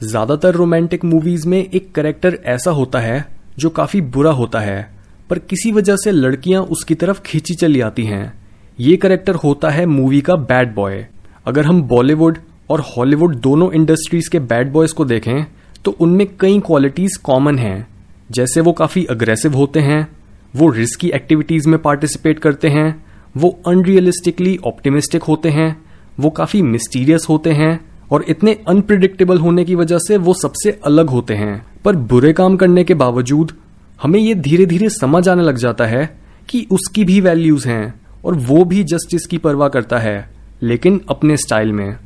ज़्यादातर romantic movies में एक करेक्टर ऐसा होता है जो काफ़ी बुरा होता है, पर किसी वजह से लड़कियाँ उसकी तरफ़ खींची चली आती हैं। ये करेक्टर होता है मूवी का बैड बॉय अगर हम बॉलीवुड और हॉलीवुड दोनों इंडस्ट्रीज़ के बैड बॉयज़ को देखें तो उनमें कई क्वालिटीज कॉमन हैं। जैसे वो काफ़ी अग्रेसिव होते हैं, वो रिस्की एक्टिविटीज़ में पार्टिसिपेट करते हैं, वो अनरियलिस्टिकली ऑप्टिमिस्टिक होते हैं, वो काफ़ी मिस्टीरियस होते हैं और इतने अनप्रिडिक्टेबल होने की वजह से वो सबसे अलग होते हैं। पर बुरे काम करने के बावजूद, हमें ये धीरे धीरे समझ आने लग जाता है कि उसकी भी वैल्यूज़ हैं और वो भी जस्टिस की परवाह करता है, लेकिन अपने स्टाइल में।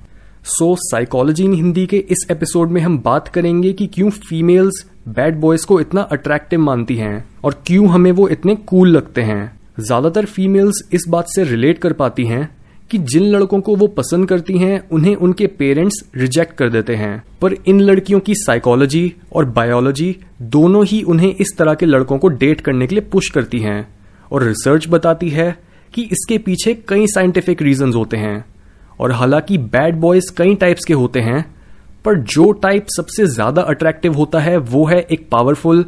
सो साइकोलॉजी इन हिंदी के इस एपिसोड में हम बात करेंगे कि क्यों फीमेल्स बैड बॉयज़ को इतना अट्रैक्टिव मानती हैं और क्यों हमें वो इतने कूल लगते हैं। ज़्यादातर फीमेल्स इस बात से रिलेट कर पाती हैं कि जिन लड़कों को वो पसंद करती हैं, उन्हें उनके पेरेंट्स रिजेक्ट कर देते हैं। पर इन लड़कियों की साइकोलॉजी और बायोलॉजी दोनों ही उन्हें इस तरह के लड़कों को डेट करने के लिए पुश करती हैं और रिसर्च बताती है कि इसके पीछे कई साइंटिफिक रीजन होते हैं और हालाँकि बैड बॉयज़ कई टाइप्स के होते हैं, पर जो टाइप सबसे ज़्यादा अट्रैक्टिव होता है वो है एक पावरफुल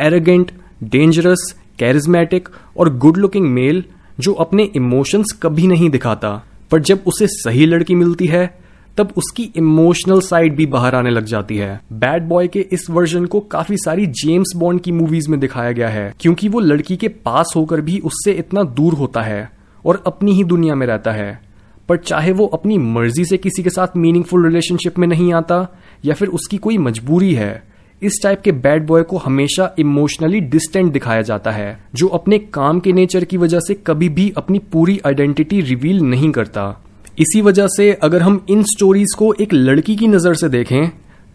एरोगेंट डेंजरस कैरिज्मेटिक और गुड लुकिंग मेल जो अपने इमोशंस कभी नहीं दिखाता। पर जब उसे सही लड़की मिलती है, तब उसकी इमोशनल साइड भी बाहर आने लग जाती है। बैड बॉय के इस वर्जन को काफ़ी सारी जेम्स बॉन्ड की मूवीज़ में दिखाया गया है, क्योंकि वो लड़की के पास होकर भी उससे इतना दूर होता है और अपनी ही दुनिया में रहता है। पर चाहे वो अपनी मर्ज़ी से किसी के साथ मीनिंगफुल रिलेशनशिप में नहीं आता, या फिर उसकी कोई मजबूरी है इस टाइप के बैड बॉय को हमेशा इमोशनली डिस्टेंट दिखाया जाता है, जो अपने काम के नेचर की वजह से कभी भी अपनी पूरी आइडेंटिटी रिवील नहीं करता। इसी वजह से अगर हम इन स्टोरीज को एक लड़की की नज़र से देखें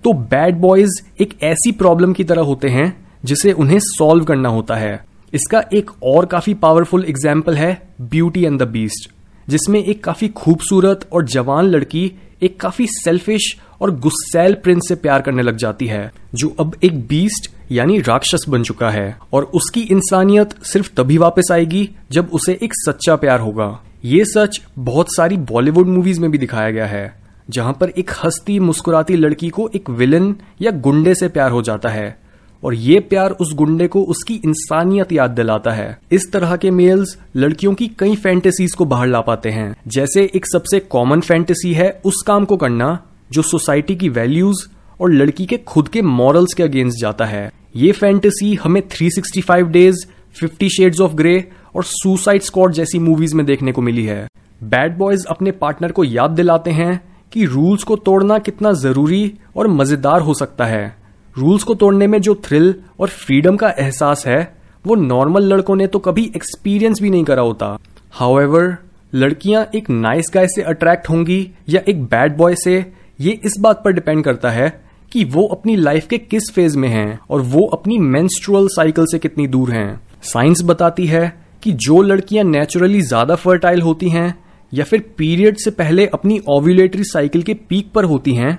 तो बैड बॉयज़ एक ऐसी प्रॉब्लम की तरह होते हैं, जिसे उन्हें सॉल्व करना होता है। इसका एक और काफ़ी पावरफुल एग्ज़ाम्पल है ब्यूटी एंड द बीस्ट जिसमें एक काफ़ी खूबसूरत और जवान लड़की एक काफ़ी सेल्फिश और गुस्सेल प्रिंस से प्यार करने लग जाती है, जो अब एक बीस्ट यानी राक्षस बन चुका है। और उसकी इंसानियत सिर्फ़ तभी वापस आएगी जब उसे एक सच्चा प्यार होगा। ये सच बहुत सारी बॉलीवुड मूवीज़ में भी दिखाया गया है, जहाँ पर एक हस्ती मुस्कुराती लड़की को एक विलन या गुंडे से प्यार हो जाता है। और ये प्यार उस गुंडे को उसकी इंसानियत याद दिलाता है। इस तरह के मेल्स लड़कियों की कई फैंटेसीज को बाहर ला पाते हैं। जैसे एक सबसे कॉमन फैंटेसी है उस काम को करना, जो सोसाइटी की वैल्यूज़ और लड़की के खुद के मॉरल्स के अगेंस्ट जाता है। ये फैंटेसी हमें 365 डेज़ 50 शेड्स ऑफ़ ग्रे और सुसाइड स्क्वाड जैसी मूवीज़ में देखने को मिली है। बैड बॉयज़ अपने पार्टनर को याद दिलाते हैं कि रूल्स को तोड़ना कितना ज़रूरी और मज़ेदार हो सकता है। रूल्स को तोड़ने में जो थ्रिल और फ्रीडम का एहसास है, वो नॉर्मल लड़कों ने तो कभी एक्सपीरियंस भी नहीं करा होता। हाउएवर लड़कियाँ एक नाइस गाय से अट्रैक्ट होंगी या एक बैड बॉय से, ये इस बात पर डिपेंड करता है कि वो अपनी लाइफ के किस फ़ेज़ में हैं और वो अपनी मेंस्ट्रुअल साइकिल से कितनी दूर हैं। साइंस बताती है कि जो लड़कियाँ नेचुरली ज़्यादा फर्टाइल होती हैं या फिर पीरियड से पहले अपनी ओव्यूलेटरी साइकिल के पीक पर होती हैं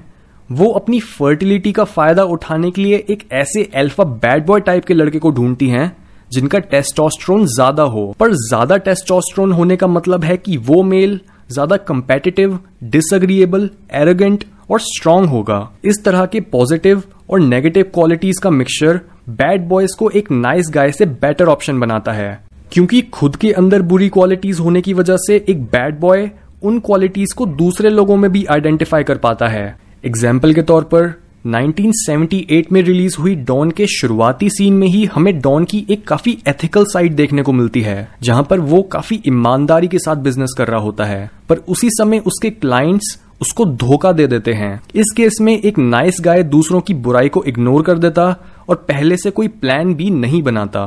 वो अपनी फर्टिलिटी का फ़ायदा उठाने के लिए एक ऐसे एल्फा बैड बॉय टाइप के लड़के को ढूंढती हैं, जिनका टेस्टोस्ट्रोन ज़्यादा हो। पर ज़्यादा टेस्टोस्टेरोन होने का मतलब है कि वो मेल ज़्यादा कंपेटिटिव डिसअग्रीएबल एरोगेंट और स्ट्रांग होगा। इस तरह के पॉजिटिव और नेगेटिव क्वालिटीज का मिक्सचर बैड बॉयज़ को एक नाइस गाय से बेटर ऑप्शन बनाता है। क्योंकि खुद के अंदर बुरी क्वालिटीज होने की वजह से एक बैड बॉय उन क्वालिटीज को दूसरे लोगों में भी आइडेंटिफाई कर पाता है। एग्ज़ाम्पल के तौर पर 1978 में रिलीज़ हुई डॉन के शुरुआती सीन में ही हमें डॉन की एक काफ़ी एथिकल साइड देखने को मिलती है, जहाँ पर वो काफ़ी ईमानदारी के साथ बिज़नेस कर रहा होता है। पर उसी समय उसके क्लाइंट्स उसको धोखा दे देते हैं। इस केस में एक नाइस गाय दूसरों की बुराई को इग्नोर कर देता और पहले से कोई प्लान भी नहीं बनाता।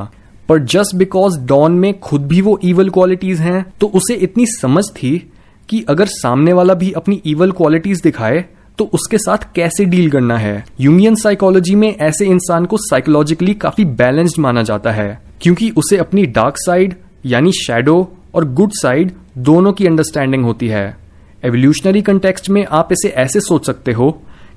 पर जस्ट बिकॉज़ डॉन में खुद भी वो इवल क्वालिटीज हैं तो उसे इतनी समझ थी कि अगर सामने वाला भी अपनी इवल क्वालिटीज दिखाए तो उसके साथ कैसे डील करना है? यूनियन साइकोलॉजी में ऐसे इंसान को साइकोलॉजिकली काफ़ी बैलेंस्ड माना जाता है, क्योंकि उसे अपनी डार्क साइड यानी शेडो और गुड साइड दोनों की अंडरस्टैंडिंग होती है। एवोल्यूशनरी कंटेक्स्ट में आप इसे ऐसे सोच सकते हो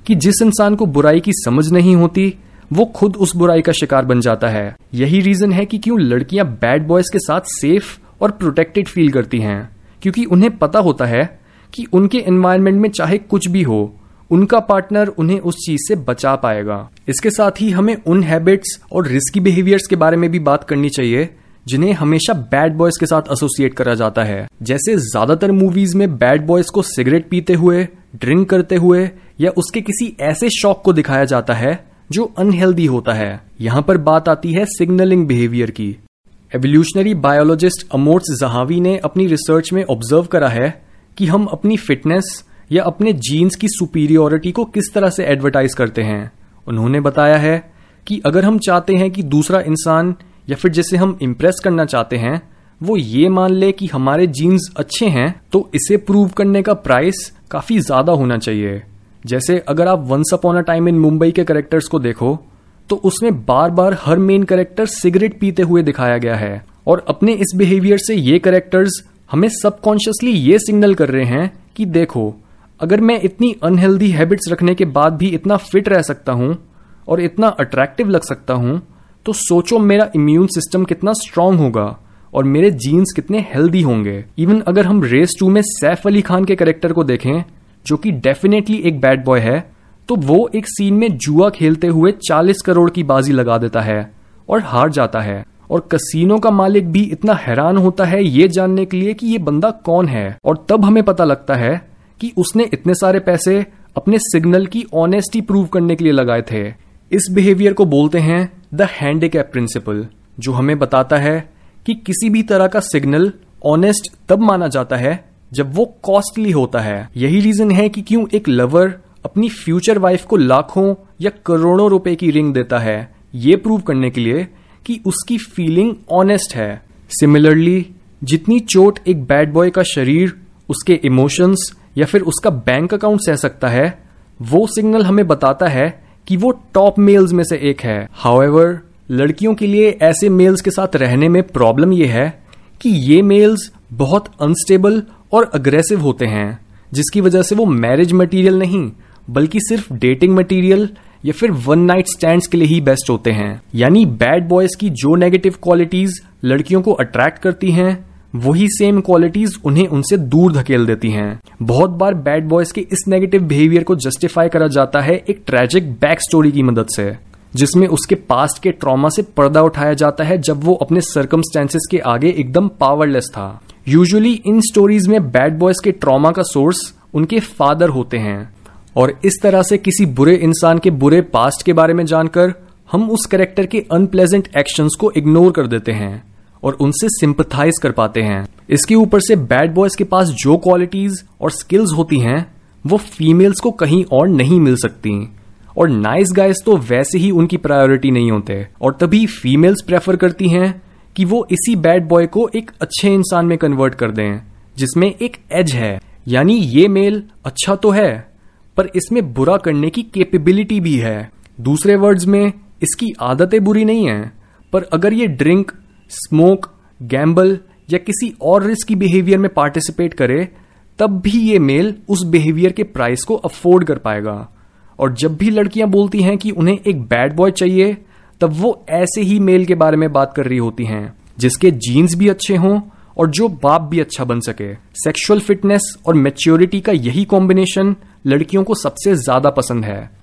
कि जिस इंसान को बुराई की समझ नहीं होती, वो खुद उस बुराई का शिकार बन जाता है। यही रीजन है कि क्यों लड़कियाँ बैड बॉयज़ के साथ सेफ़ और प्रोटेक्टेड फील करती हैं, क्योंकि उन्हें पता होता है कि उनके एनवायरमेंट में चाहे कुछ भी हो उनका पार्टनर उन्हें उस चीज़ से बचा पाएगा। इसके साथ ही हमें उन हैबिट्स और रिस्की बिहेवियर्स के बारे में भी बात करनी चाहिए, जिन्हें हमेशा बैड बॉयज़ के साथ एसोसिएट करा जाता है। जैसे ज़्यादातर मूवीज़ में बैड बॉयज़ को सिगरेट पीते हुए ड्रिंक करते हुए, या उसके किसी ऐसे शौक को दिखाया जाता है, जो अनहेल्दी होता है। यहाँ पर बात आती है सिग्नलिंग बिहेवियर की। एवोल्यूशनरी बायोलॉजिस्ट अमोर्स जहावी ने अपनी रिसर्च में ऑब्ज़र्व करा है कि हम अपनी फिटनेस या अपने जीन्स की सुपीरियोरिटी को किस तरह से एडवर्टाइज करते हैं? उन्होंने बताया है कि अगर हम चाहते हैं कि दूसरा इंसान या फिर जिसे हम इम्प्रेस करना चाहते हैं, वो ये मान ले कि हमारे जीन्स अच्छे हैं तो इसे प्रूव करने का प्राइस काफ़ी ज़्यादा होना चाहिए। जैसे अगर आप Once Upon a Time in Mumbai के करेक्टर्स को देखो तो उसमें बार बार हर मेन करेक्टर सिगरेट पीते हुए दिखाया गया है। और अपने इस बिहेवियर से ये करेक्टर्स हमें सबकॉन्शियसली ये सिग्नल कर रहे हैं कि देखो अगर मैं इतनी अनहेल्दी हैबिट्स रखने के बाद भी इतना फिट रह सकता हूँ और इतना अट्रैक्टिव लग सकता हूँ तो सोचो मेरा इम्यून सिस्टम कितना स्ट्रांग होगा और मेरे जीन्स कितने हेल्दी होंगे। इवन अगर हम रेस टू में सैफ अली खान के करेक्टर को देखें, जो कि डेफिनेटली एक बैड बॉय है तो वो एक सीन में जुआ खेलते हुए 40 करोड़ की बाजी लगा देता है और हार जाता है। और कसीनो का मालिक भी इतना हैरान होता है ये जानने के लिए कि ये बंदा कौन है। और तब हमें पता लगता है कि उसने इतने सारे पैसे अपने सिग्नल की ऑनेस्टी प्रूव करने के लिए लगाए थे। इस बिहेवियर को बोलते हैं द हैंडीकैप प्रिंसिपल, जो हमें बताता है कि किसी भी तरह का सिग्नल ऑनेस्ट तब माना जाता है जब वो कॉस्टली होता है। यही रीजन है कि क्यों एक लवर अपनी फ्यूचर वाइफ को लाखों या करोड़ों रुपए की रिंग देता है, ये प्रूव करने के लिए कि उसकी फीलिंग ऑनेस्ट है। सिमिलरली, जितनी चोट एक बैड बॉय का शरीर, उसके इमोशंस या फिर उसका बैंक अकाउंट सह सकता है, वो सिग्नल हमें बताता है कि वो टॉप मेल्स में से एक है। हाउएवर लड़कियों के लिए ऐसे मेल्स के साथ रहने में प्रॉब्लम यह है कि ये मेल्स बहुत अनस्टेबल और अग्रेसिव होते हैं, जिसकी वजह से वो मैरिज मटेरियल नहीं, बल्कि सिर्फ़ डेटिंग मटेरियल या फिर वन नाइट स्टैंड के लिए ही बेस्ट होते हैं। यानी बैड बॉयज़ की जो नेगेटिव क्वालिटीज लड़कियों को अट्रैक्ट करती हैं वही सेम क्वालिटीज उन्हें उनसे दूर धकेल देती हैं। बहुत बार बैड बॉयज़ के इस नेगेटिव बिहेवियर को जस्टिफाई करा जाता है एक ट्रेजिक बैक स्टोरी की मदद से, जिसमें उसके पास्ट के ट्रॉमा से पर्दा उठाया जाता है जब वो अपने सर्कमस्टेंसेस के आगे एकदम पावरलेस था। यूजुअली इन स्टोरीज में बैड बॉयज़ के ट्रॉमा का सोर्स उनके फादर होते हैं। और इस तरह से किसी बुरे इंसान के बुरे पास्ट के बारे में जानकर हम उस करेक्टर के अनप्लेजेंट एक्शंस को इग्नोर कर देते हैं। और उनसे सिंपथाइज कर पाते हैं। इसके ऊपर से बैड बॉयज़ के पास जो क्वालिटीज और स्किल्स होती हैं, वो फीमेल्स को कहीं और नहीं मिल सकती। और नाइस गाइस तो वैसे ही उनकी प्रायोरिटी नहीं होते। और तभी फीमेल्स प्रेफर करती हैं कि वो इसी बैड बॉय को एक अच्छे इंसान में कन्वर्ट कर दें, जिसमें एक एज है। यानी ये मेल अच्छा तो है, पर इसमें बुरा करने की कैपेबिलिटी भी है। दूसरे वर्ड्स में, इसकी आदतें बुरी नहीं है, पर अगर ये ड्रिंक स्मोक, गैम्बल या किसी और रिस्की बिहेवियर में पार्टिसिपेट करे, तब भी ये मेल उस बिहेवियर के प्राइस को अफोर्ड कर पाएगा। और जब भी लड़कियाँ बोलती हैं कि उन्हें एक बैड बॉय चाहिए, तब वो ऐसे ही मेल के बारे में बात कर रही होती हैं, जिसके जीन्स भी अच्छे हों और जो बाप भी अच्छा बन सके। सेक्सुअल फिटनेस और मेच्योरिटी का यही कॉम्बिनेशन लड़कियों को सबसे ज़्यादा पसंद है।